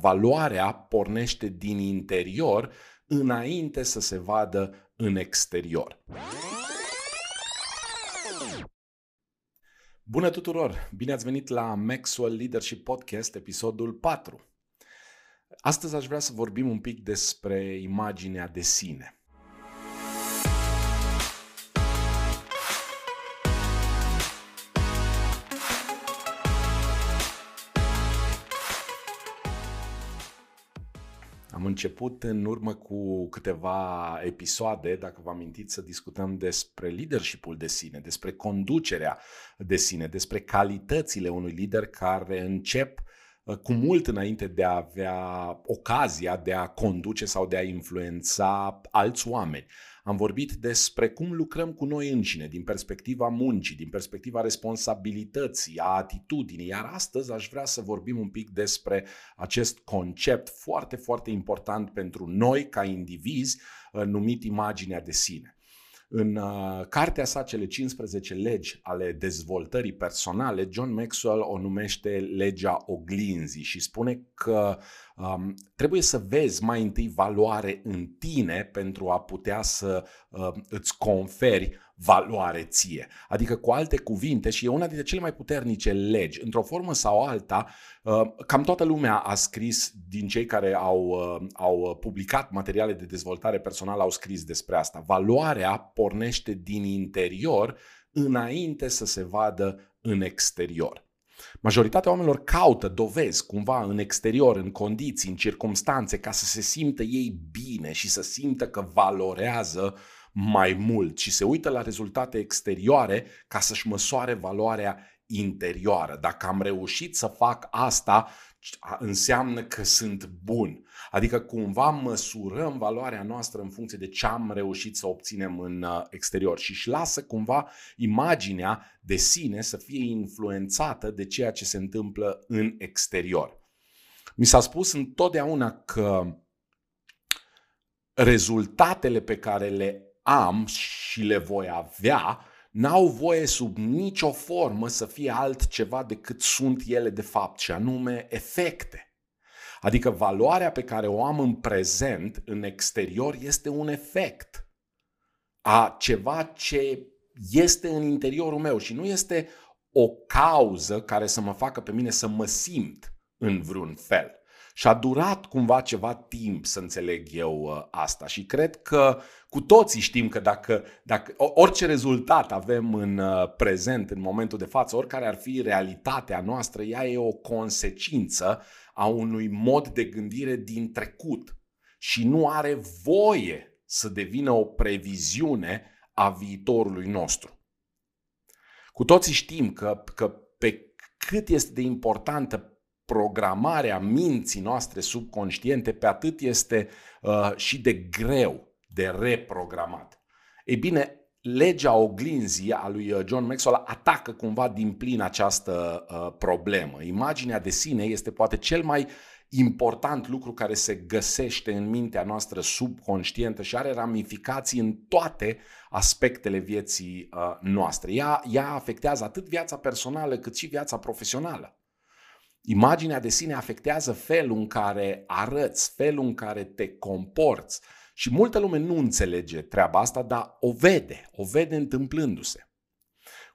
Valoarea pornește din interior înainte să se vadă în exterior. Bună tuturor! Bine ați venit la Maxwell Leadership Podcast, episodul 4. Astăzi aș vrea să vorbim un pic despre imaginea de sine. Am început în urmă cu câteva episoade, dacă vă amintiți, să discutăm despre leadershipul de sine, despre conducerea de sine, despre calitățile unui lider care încep uh, cu mult înainte de a avea ocazia de a conduce sau de a influența alți oameni. Am vorbit despre cum lucrăm cu noi înșine, din perspectiva muncii, din perspectiva responsabilității, a atitudinii, iar astăzi aș vrea să vorbim un pic despre acest concept foarte, foarte important pentru noi ca indivizi, uh, numit imaginea de sine. În uh, cartea sa, Cele 15 legi ale dezvoltării personale, John Maxwell o numește legea oglinzii și spune că um, trebuie să vezi mai întâi valoare în tine pentru a putea să uh, îți conferi valoare ție. Adică, cu alte cuvinte, și e una dintre cele mai puternice legi, într-o formă sau alta, uh, cam toată lumea a scris, din cei care au, uh, au publicat materiale de dezvoltare personală, au scris despre asta. Valoarea pornește din interior înainte să se vadă în exterior. Majoritatea oamenilor caută dovezi cumva în exterior, în condiții, în circumstanțe, ca să se simtă ei bine și să simtă că valorează mai mult și se uită la rezultate exterioare ca să-și măsoare valoarea interioară. Dacă am reușit să fac asta, înseamnă că sunt bun. Adică cumva măsurăm valoarea noastră în funcție de ce am reușit să obținem în uh, exterior și își lasă cumva imaginea de sine să fie influențată de ceea ce se întâmplă în exterior. Mi s-a spus întotdeauna că rezultatele pe care le am și le voi avea n-au voie sub nicio formă să fie altceva decât sunt ele de fapt, și anume efecte. Adică valoarea pe care o am în prezent, în exterior, este un efect a ceva ce este în interiorul meu și nu este o cauză care să mă facă pe mine să mă simt în vreun fel. Și a durat cumva ceva timp să înțeleg eu uh, asta și cred că cu toții știm că dacă, dacă orice rezultat avem în uh, prezent, în momentul de față, oricare ar fi realitatea noastră, ea e o consecință a unui mod de gândire din trecut și nu are voie să devină o previziune a viitorului nostru. Cu toții știm că, că pe cât este de importantă programarea minții noastre subconștiente, pe atât este uh, și de greu de reprogramat. Ei bine, legea oglinzii a lui uh, John Maxwell atacă cumva din plin această uh, problemă. Imaginea de sine este poate cel mai important lucru care se găsește în mintea noastră subconștientă și are ramificații în toate aspectele vieții uh, noastre. Ea, ea afectează atât viața personală cât și viața profesională. Imaginea de sine afectează felul în care arăți, felul în care te comporți. Și multă lume nu înțelege treaba asta, dar o vede, o vede întâmplându-se.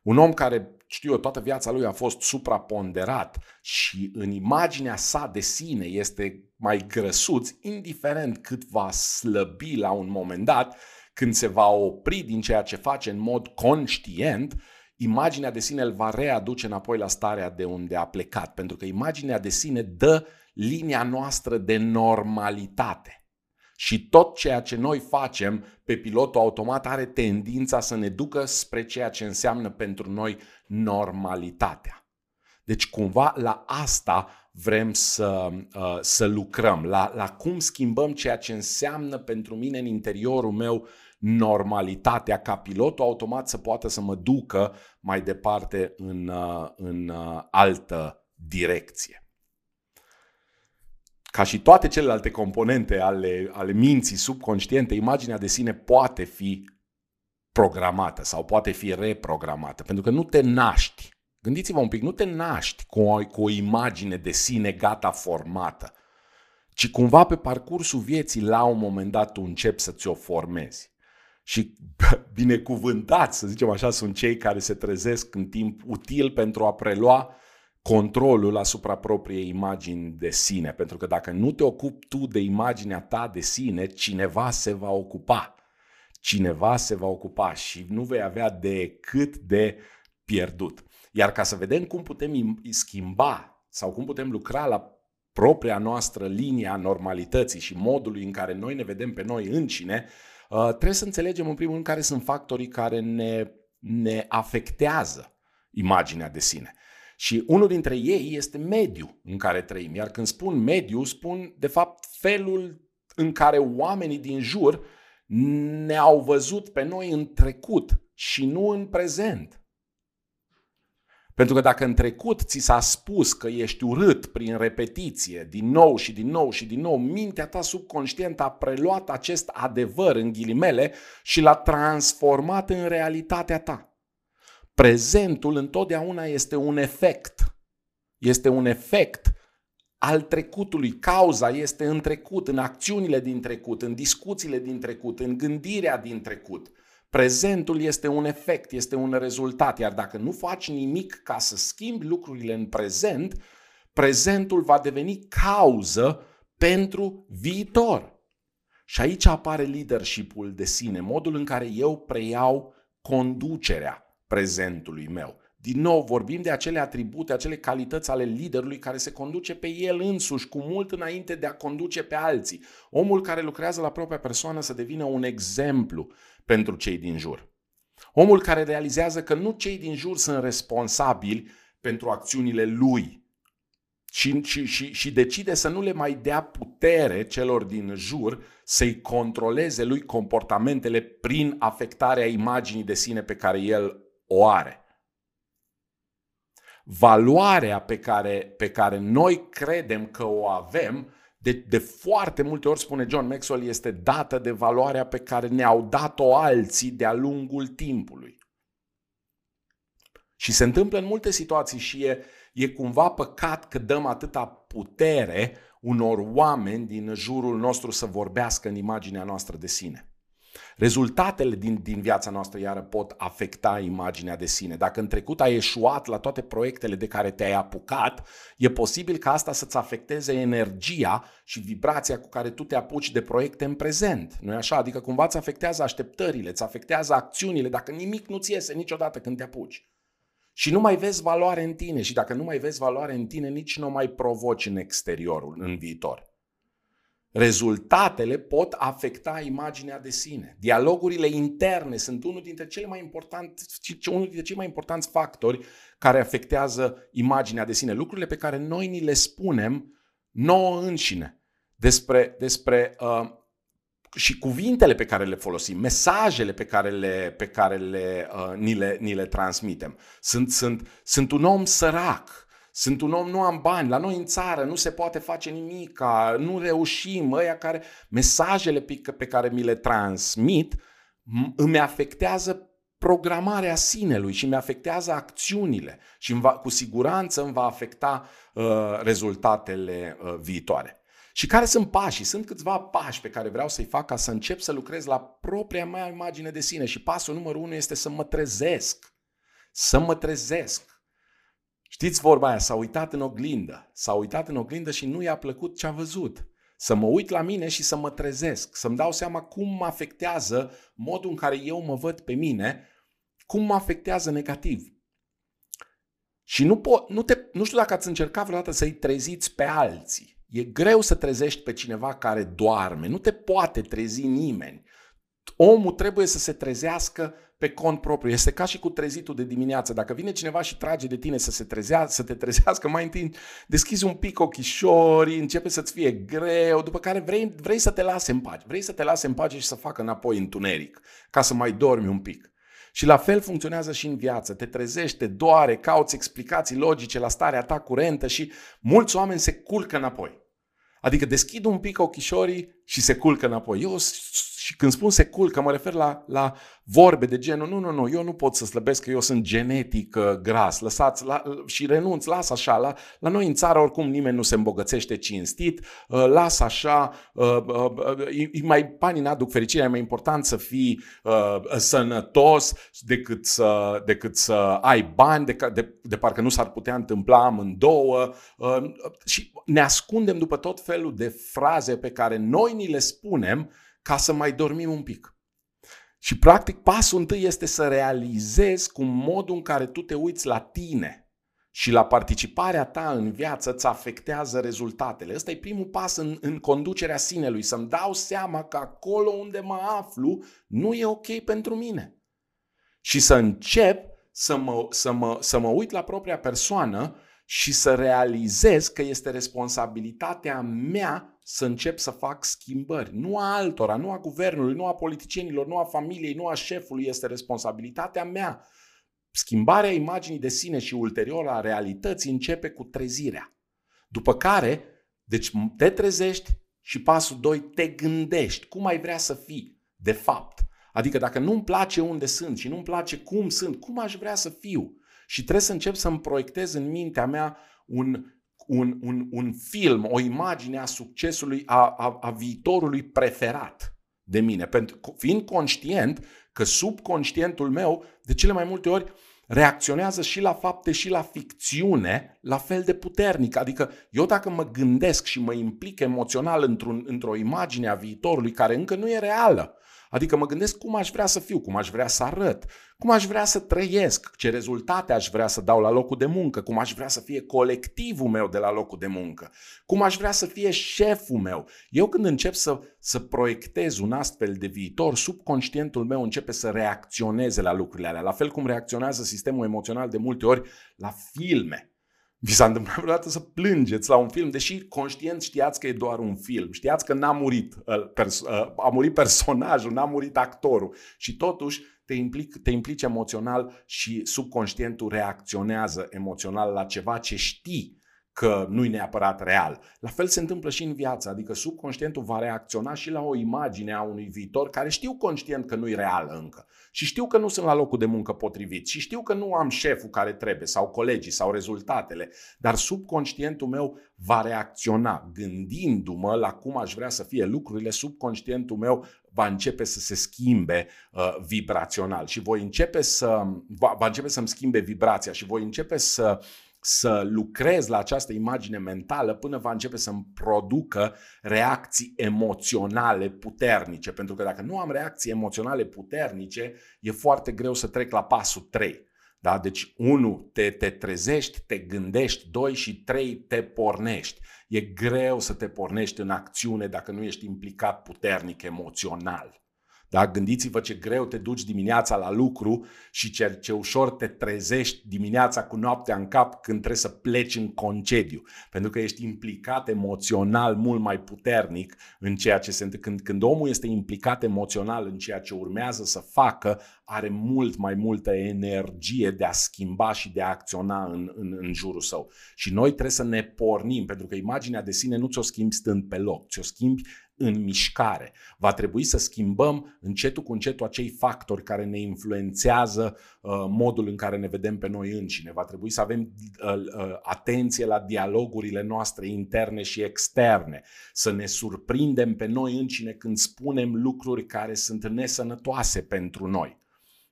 Un om care, știu eu, toată viața lui a fost supraponderat și în imaginea sa de sine este mai grăsuț, indiferent cât va slăbi la un moment dat, când se va opri din ceea ce face în mod conștient, imaginea de sine îl va readuce înapoi la starea de unde a plecat, pentru că imaginea de sine dă linia noastră de normalitate. Și tot ceea ce noi facem pe pilotul automat are tendința să ne ducă spre ceea ce înseamnă pentru noi normalitatea. Deci cumva la asta vrem să, uh, să lucrăm, la, la cum schimbăm ceea ce înseamnă pentru mine în interiorul meu normalitatea ca pilotul automat să poată să mă ducă mai departe în, uh, în uh, altă direcție. Ca și toate celelalte componente ale, ale minții subconștiente, imaginea de sine poate fi programată sau poate fi reprogramată, pentru că nu te naști. Gândiți-vă un pic, nu te naști cu o, cu o imagine de sine gata formată. ci cumva pe parcursul vieții, la un moment dat, tu începi să ți-o formezi. Și binecuvântați, să zicem așa, sunt cei care se trezesc în timp util pentru a prelua controlul asupra propriei imagini de sine. Pentru că dacă nu te ocupi tu de imaginea ta de sine, cineva se va ocupa. Cineva se va ocupa și nu vei avea decât de pierdut. Iar ca să vedem cum putem schimba sau cum putem lucra la propria noastră linie a normalității și modului în care noi ne vedem pe noi încine, uh, trebuie să înțelegem în primul rând care sunt factorii care ne, ne afectează imaginea de sine. Și unul dintre ei este mediul în care trăim. Iar când spun mediu, spun de fapt felul în care oamenii din jur ne-au văzut pe noi în trecut și nu în prezent. Pentru că dacă în trecut ți s-a spus că ești urât prin repetiție, din nou și din nou și din nou, mintea ta subconștientă a preluat acest adevăr în ghilimele și l-a transformat în realitatea ta. Prezentul întotdeauna este un efect. Este un efect al trecutului. Cauza este în trecut, în acțiunile din trecut, în discuțiile din trecut, în gândirea din trecut. Prezentul este un efect, este un rezultat, iar dacă nu faci nimic ca să schimbi lucrurile în prezent, prezentul va deveni cauză pentru viitor. Și aici apare leadership-ul de sine, modul în care eu preiau conducerea prezentului meu. Din nou, vorbim de acele atribute, acele calități ale liderului care se conduce pe el însuși, cu mult înainte de a conduce pe alții. Omul care lucrează la propria persoană să devină un exemplu pentru cei din jur. Omul care realizează că nu cei din jur sunt responsabili pentru acțiunile lui și, și, și, și decide să nu le mai dea putere celor din jur să-i controleze lui comportamentele prin afectarea imaginii de sine pe care el o are. Valoarea pe care, pe care noi credem că o avem, de, de foarte multe ori, spune John Maxwell, este dată de valoarea pe care ne-au dat-o alții de-a lungul timpului. Și se întâmplă în multe situații și e, e cumva păcat că dăm atâta putere unor oameni din jurul nostru să vorbească în imaginea noastră de sine. Rezultatele din, din viața noastră iară pot afecta imaginea de sine. Dacă în trecut ai eșuat la toate proiectele de care te-ai apucat, e posibil ca asta să-ți afecteze energia și vibrația cu care tu te apuci de proiecte în prezent. nu așa? Adică cumva îți afectează așteptările, îți afectează acțiunile, dacă nimic nu-ți iese niciodată când te apuci. Și nu mai vezi valoare în tine și dacă nu mai vezi valoare în tine, nici nu mai provoci în exteriorul, în viitor. Rezultatele pot afecta imaginea de sine. Dialogurile interne sunt unul dintre cele mai importante, unul dintre cei mai importanți factori care afectează imaginea de sine. Lucrurile pe care noi ni le spunem nouă înșine despre, despre uh, și cuvintele pe care le folosim, mesajele pe care le, pe care le, uh, ni, le, ni le transmitem. Sunt, sunt, sunt un om sărac, sunt un om, nu am bani, la noi în țară nu se poate face nimic, nu reușim, ăia care... Mesajele pe care mi le transmit îmi afectează programarea sinelui și mi afectează acțiunile și va, cu siguranță îmi va afecta uh, rezultatele uh, viitoare. Și care sunt pașii? Sunt câțiva pași pe care vreau să-i fac ca să încep să lucrez la propria mea imagine de sine. Și pasul numărul unu este să mă trezesc. Să mă trezesc. Știți vorba aia, s-a uitat în oglindă, s-a uitat în oglindă și nu i-a plăcut ce a văzut. Să mă uit la mine și să mă trezesc, să-mi dau seama cum mă afectează modul în care eu mă văd pe mine, cum mă afectează negativ. Și nu, po- nu, te, nu știu dacă ați încercat vreodată să-i treziți pe alții. E greu să trezești pe cineva care doarme. Nu te poate trezi nimeni. Omul trebuie să se trezească pe cont propriu. Este ca și cu trezitul de dimineață. Dacă vine cineva și trage de tine să, se trezea, să te trezească, mai întâi deschizi un pic ochișorii, începe să-ți fie greu, după care vrei, vrei să te lase în pace. Vrei să te lase în pace și să facă înapoi întuneric, ca să mai dormi un pic. Și la fel funcționează și în viață. Te trezești, te doare, cauți explicații logice la starea ta curentă și mulți oameni se culcă înapoi. Adică deschid un pic ochișorii și se culcă înapoi. Eu Și când spun se culcă, mă refer la, la vorbe de genul, nu, nu, nu, eu nu pot să slăbesc că eu sunt genetic uh, gras, lăsați la, și renunț, las așa, la, la noi în țară oricum nimeni nu se îmbogățește cinstit, uh, las așa, uh, uh, uh, mai banii n-aduc fericirea, e mai important să fii uh, sănătos decât să, decât să ai bani, de, de, de parcă nu s-ar putea întâmpla amândouă uh, și ne ascundem după tot felul de fraze pe care noi ni le spunem ca să mai dormim un pic. Și practic pasul întâi este să realizezi cum modul în care tu te uiți la tine și la participarea ta în viață îți afectează rezultatele. Ăsta e primul pas în, în conducerea sinelui, să-mi dau seama că acolo unde mă aflu nu e ok pentru mine. Și să încep să mă, să mă, să mă uit la propria persoană și să realizez că este responsabilitatea mea să încep să fac schimbări. Nu a altora, nu a guvernului, nu a politicienilor, nu a familiei, nu a șefului, este responsabilitatea mea. Schimbarea imaginii de sine și ulterior a realității începe cu trezirea. După care, deci te trezești și pasul 2, te gândești cum ai vrea să fii, de fapt. Adică dacă nu-mi place unde sunt și nu-mi place cum sunt, cum aș vrea să fiu? Și trebuie să încep să-mi proiectez în mintea mea un, un, un, un film, o imagine a succesului, a, a, a viitorului preferat de mine. Pentru, fiind conștient că subconștientul meu, de cele mai multe ori, reacționează și la fapte și la ficțiune la fel de puternic. Adică eu dacă mă gândesc și mă implic emoțional într-un, într-o imagine a viitorului care încă nu e reală, Adică mă gândesc cum aș vrea să fiu, cum aș vrea să arăt, cum aș vrea să trăiesc, ce rezultate aș vrea să dau la locul de muncă, cum aș vrea să fie colectivul meu de la locul de muncă, cum aș vrea să fie șeful meu. Eu când încep să, să proiectez un astfel de viitor, subconștientul meu începe să reacționeze la lucrurile alea, la fel cum reacționează sistemul emoțional de multe ori la filme. Vi s-a întâmplat vreodată să plângeți la un film, deși conștient știați că e doar un film, știați că n-a murit, uh, uh, a murit personajul, n-a murit actorul și totuși te, implic, te implici emoțional și subconștientul reacționează emoțional la ceva ce știi că nu e neapărat real. La fel se întâmplă și în viață, adică subconștientul va reacționa și la o imagine a unui viitor care știu conștient că nu e real încă. Și știu că nu sunt la locul de muncă potrivit și știu că nu am șeful care trebuie sau colegii sau rezultatele, dar subconștientul meu va reacționa gândindu-mă la cum aș vrea să fie lucrurile, subconștientul meu va începe să se schimbe uh, vibrațional și voi începe să va, va începe să-mi schimbe vibrația și voi începe să să lucrez la această imagine mentală până va începe să-mi producă reacții emoționale puternice. Pentru că dacă nu am reacții emoționale puternice, e foarte greu să trec la pasul 3. Da? Deci, unu, te, te trezești, te gândești, doi și trei, te pornești. E greu să te pornești în acțiune dacă nu ești implicat puternic emoțional. Da? Gândiți-vă ce greu te duci dimineața la lucru și ce, ce ușor te trezești dimineața cu noaptea în cap când trebuie să pleci în concediu. Pentru că ești implicat emoțional mult mai puternic în ceea ce se întâmplă. Când, când omul este implicat emoțional în ceea ce urmează să facă, are mult mai multă energie de a schimba și de a acționa în, în, în jurul său. Și noi trebuie să ne pornim, pentru că imaginea de sine nu ți-o schimbi stând pe loc, ți-o schimbi în mișcare. Va trebui să schimbăm încetul cu încetul acei factori care ne influențează uh, modul în care ne vedem pe noi înșine. Va trebui să avem uh, uh, atenție la dialogurile noastre interne și externe, să ne surprindem pe noi înșine când spunem lucruri care sunt nesănătoase pentru noi.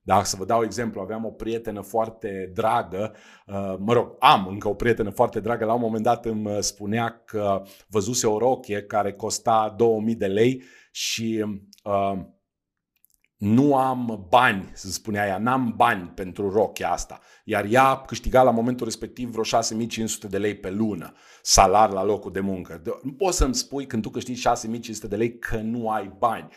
Da, să vă dau exemplu, aveam o prietenă foarte dragă, uh, mă rog, am încă o prietenă foarte dragă, la un moment dat îmi uh, spunea că văzuse o rochie care costa 2000 de lei și uh, nu am bani, să spunea ea, n-am bani pentru rochia asta. Iar ea câștiga la momentul respectiv vreo 6500 de lei pe lună, salar la locul de muncă. Nu poți să-mi spui când tu câștigi 6500 de lei că nu ai bani.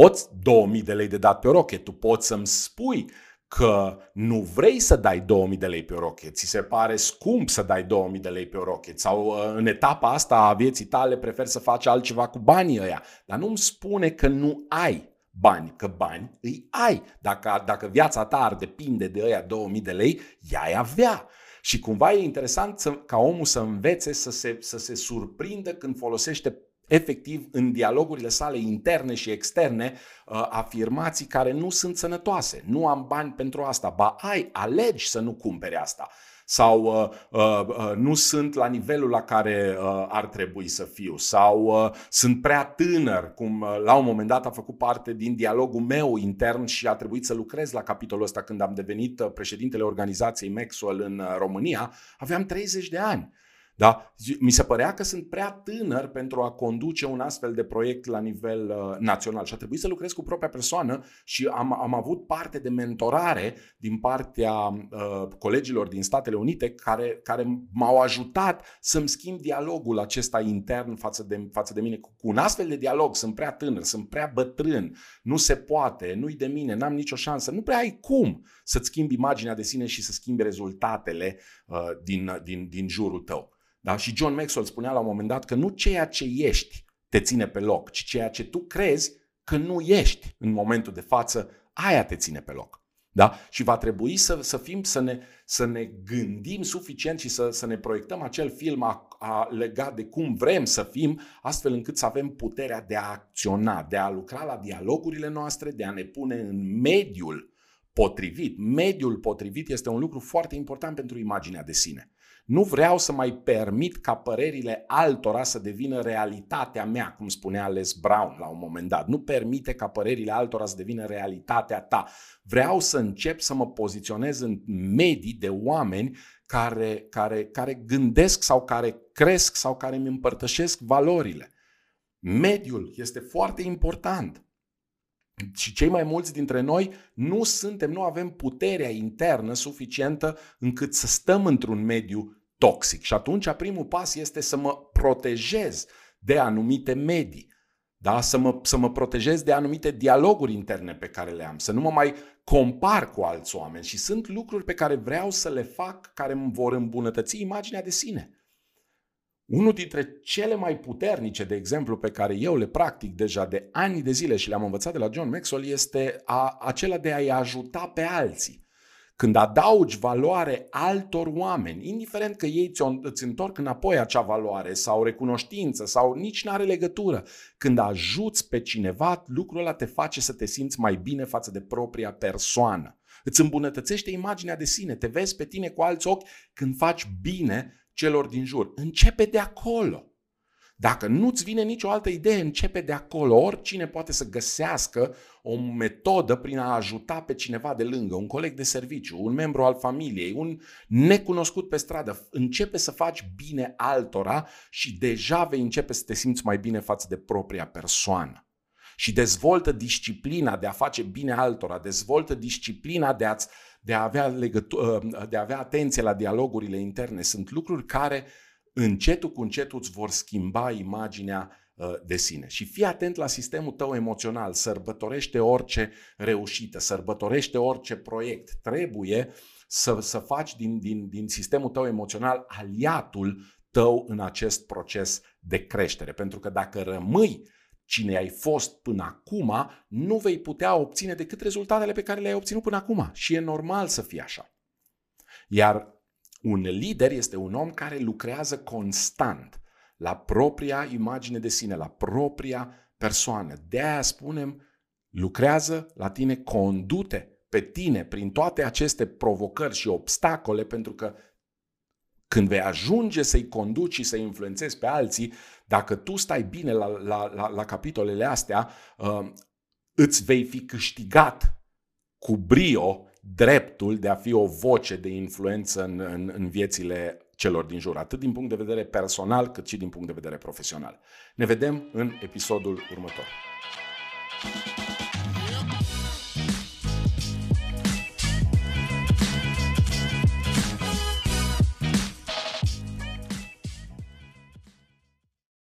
Poți 2000 de lei de dat pe o roche, tu poți să-mi spui că nu vrei să dai 2000 de lei pe o roche, ți se pare scump să dai 2000 de lei pe o roche sau uh, în etapa asta a vieții tale preferi să faci altceva cu banii ăia, dar nu-mi spune că nu ai bani, că bani îi ai. Dacă, dacă viața ta ar depinde de ăia 2000 de lei, ea ai avea. Și cumva e interesant să, ca omul să învețe să se, să se surprindă când folosește efectiv în dialogurile sale interne și externe uh, afirmații care nu sunt sănătoase. Nu am bani pentru asta. Ba ai, alegi să nu cumpere asta sau uh, uh, uh, nu sunt la nivelul la care uh, ar trebui să fiu sau uh, sunt prea tânăr, cum uh, la un moment dat a făcut parte din dialogul meu intern și a trebuit să lucrez la capitolul ăsta când am devenit uh, președintele organizației Maxwell în uh, România, aveam 30 de ani. Da? Mi se părea că sunt prea tânăr pentru a conduce un astfel de proiect la nivel uh, național și a trebuit să lucrez cu propria persoană și am, am avut parte de mentorare din partea uh, colegilor din Statele Unite care, care m-au ajutat să-mi schimb dialogul acesta intern față de, față de mine. Cu, cu un astfel de dialog sunt prea tânăr, sunt prea bătrân, nu se poate, nu-i de mine, n-am nicio șansă, nu prea ai cum să-ți schimbi imaginea de sine și să schimbi rezultatele uh, din, din, din jurul tău. Da? Și John Maxwell spunea la un moment dat că nu ceea ce ești te ține pe loc, ci ceea ce tu crezi că nu ești în momentul de față, aia te ține pe loc. Da? Și va trebui să, să fim, să ne, să ne gândim suficient și să, să ne proiectăm acel film a, a, legat de cum vrem să fim, astfel încât să avem puterea de a acționa, de a lucra la dialogurile noastre, de a ne pune în mediul potrivit. Mediul potrivit este un lucru foarte important pentru imaginea de sine. Nu vreau să mai permit ca părerile altora să devină realitatea mea, cum spunea Les Brown la un moment dat. Nu permite ca părerile altora să devină realitatea ta. Vreau să încep să mă poziționez în medii de oameni care, care, care gândesc sau care cresc sau care îmi împărtășesc valorile. Mediul este foarte important. Și cei mai mulți dintre noi nu suntem, nu avem puterea internă suficientă încât să stăm într-un mediu toxic. Și atunci primul pas este să mă protejez de anumite medii. Da? Să, mă, să mă protejez de anumite dialoguri interne pe care le am, să nu mă mai compar cu alți oameni și sunt lucruri pe care vreau să le fac care îmi vor îmbunătăți imaginea de sine. Unul dintre cele mai puternice, de exemplu, pe care eu le practic deja de ani de zile și le-am învățat de la John Maxwell este a, acela de a-i ajuta pe alții. Când adaugi valoare altor oameni, indiferent că ei îți întorc înapoi acea valoare sau recunoștință sau nici nu are legătură, când ajuți pe cineva, lucrul ăla te face să te simți mai bine față de propria persoană. Îți îmbunătățește imaginea de sine, te vezi pe tine cu alți ochi când faci bine celor din jur. Începe de acolo. Dacă nu-ți vine nicio altă idee, începe de acolo. Oricine poate să găsească o metodă prin a ajuta pe cineva de lângă, un coleg de serviciu, un membru al familiei, un necunoscut pe stradă. Începe să faci bine altora și deja vei începe să te simți mai bine față de propria persoană. Și dezvoltă disciplina de a face bine altora, dezvoltă disciplina de, a de, a avea legătură, de a avea atenție la dialogurile interne. Sunt lucruri care încetul cu încetul îți vor schimba imaginea uh, de sine. Și fii atent la sistemul tău emoțional, sărbătorește orice reușită, sărbătorește orice proiect. Trebuie să, să faci din, din, din sistemul tău emoțional aliatul tău în acest proces de creștere. Pentru că dacă rămâi cine ai fost până acum, nu vei putea obține decât rezultatele pe care le-ai obținut până acum. Și e normal să fie așa. Iar un lider este un om care lucrează constant la propria imagine de sine, la propria persoană. De aia spunem, lucrează la tine, condute pe tine prin toate aceste provocări și obstacole, pentru că când vei ajunge să-i conduci și să-i influențezi pe alții, dacă tu stai bine la, la, la, la capitolele astea, uh, îți vei fi câștigat cu brio dreptul de a fi o voce de influență în, în, în viețile celor din jur, atât din punct de vedere personal, cât și din punct de vedere profesional. Ne vedem în episodul următor.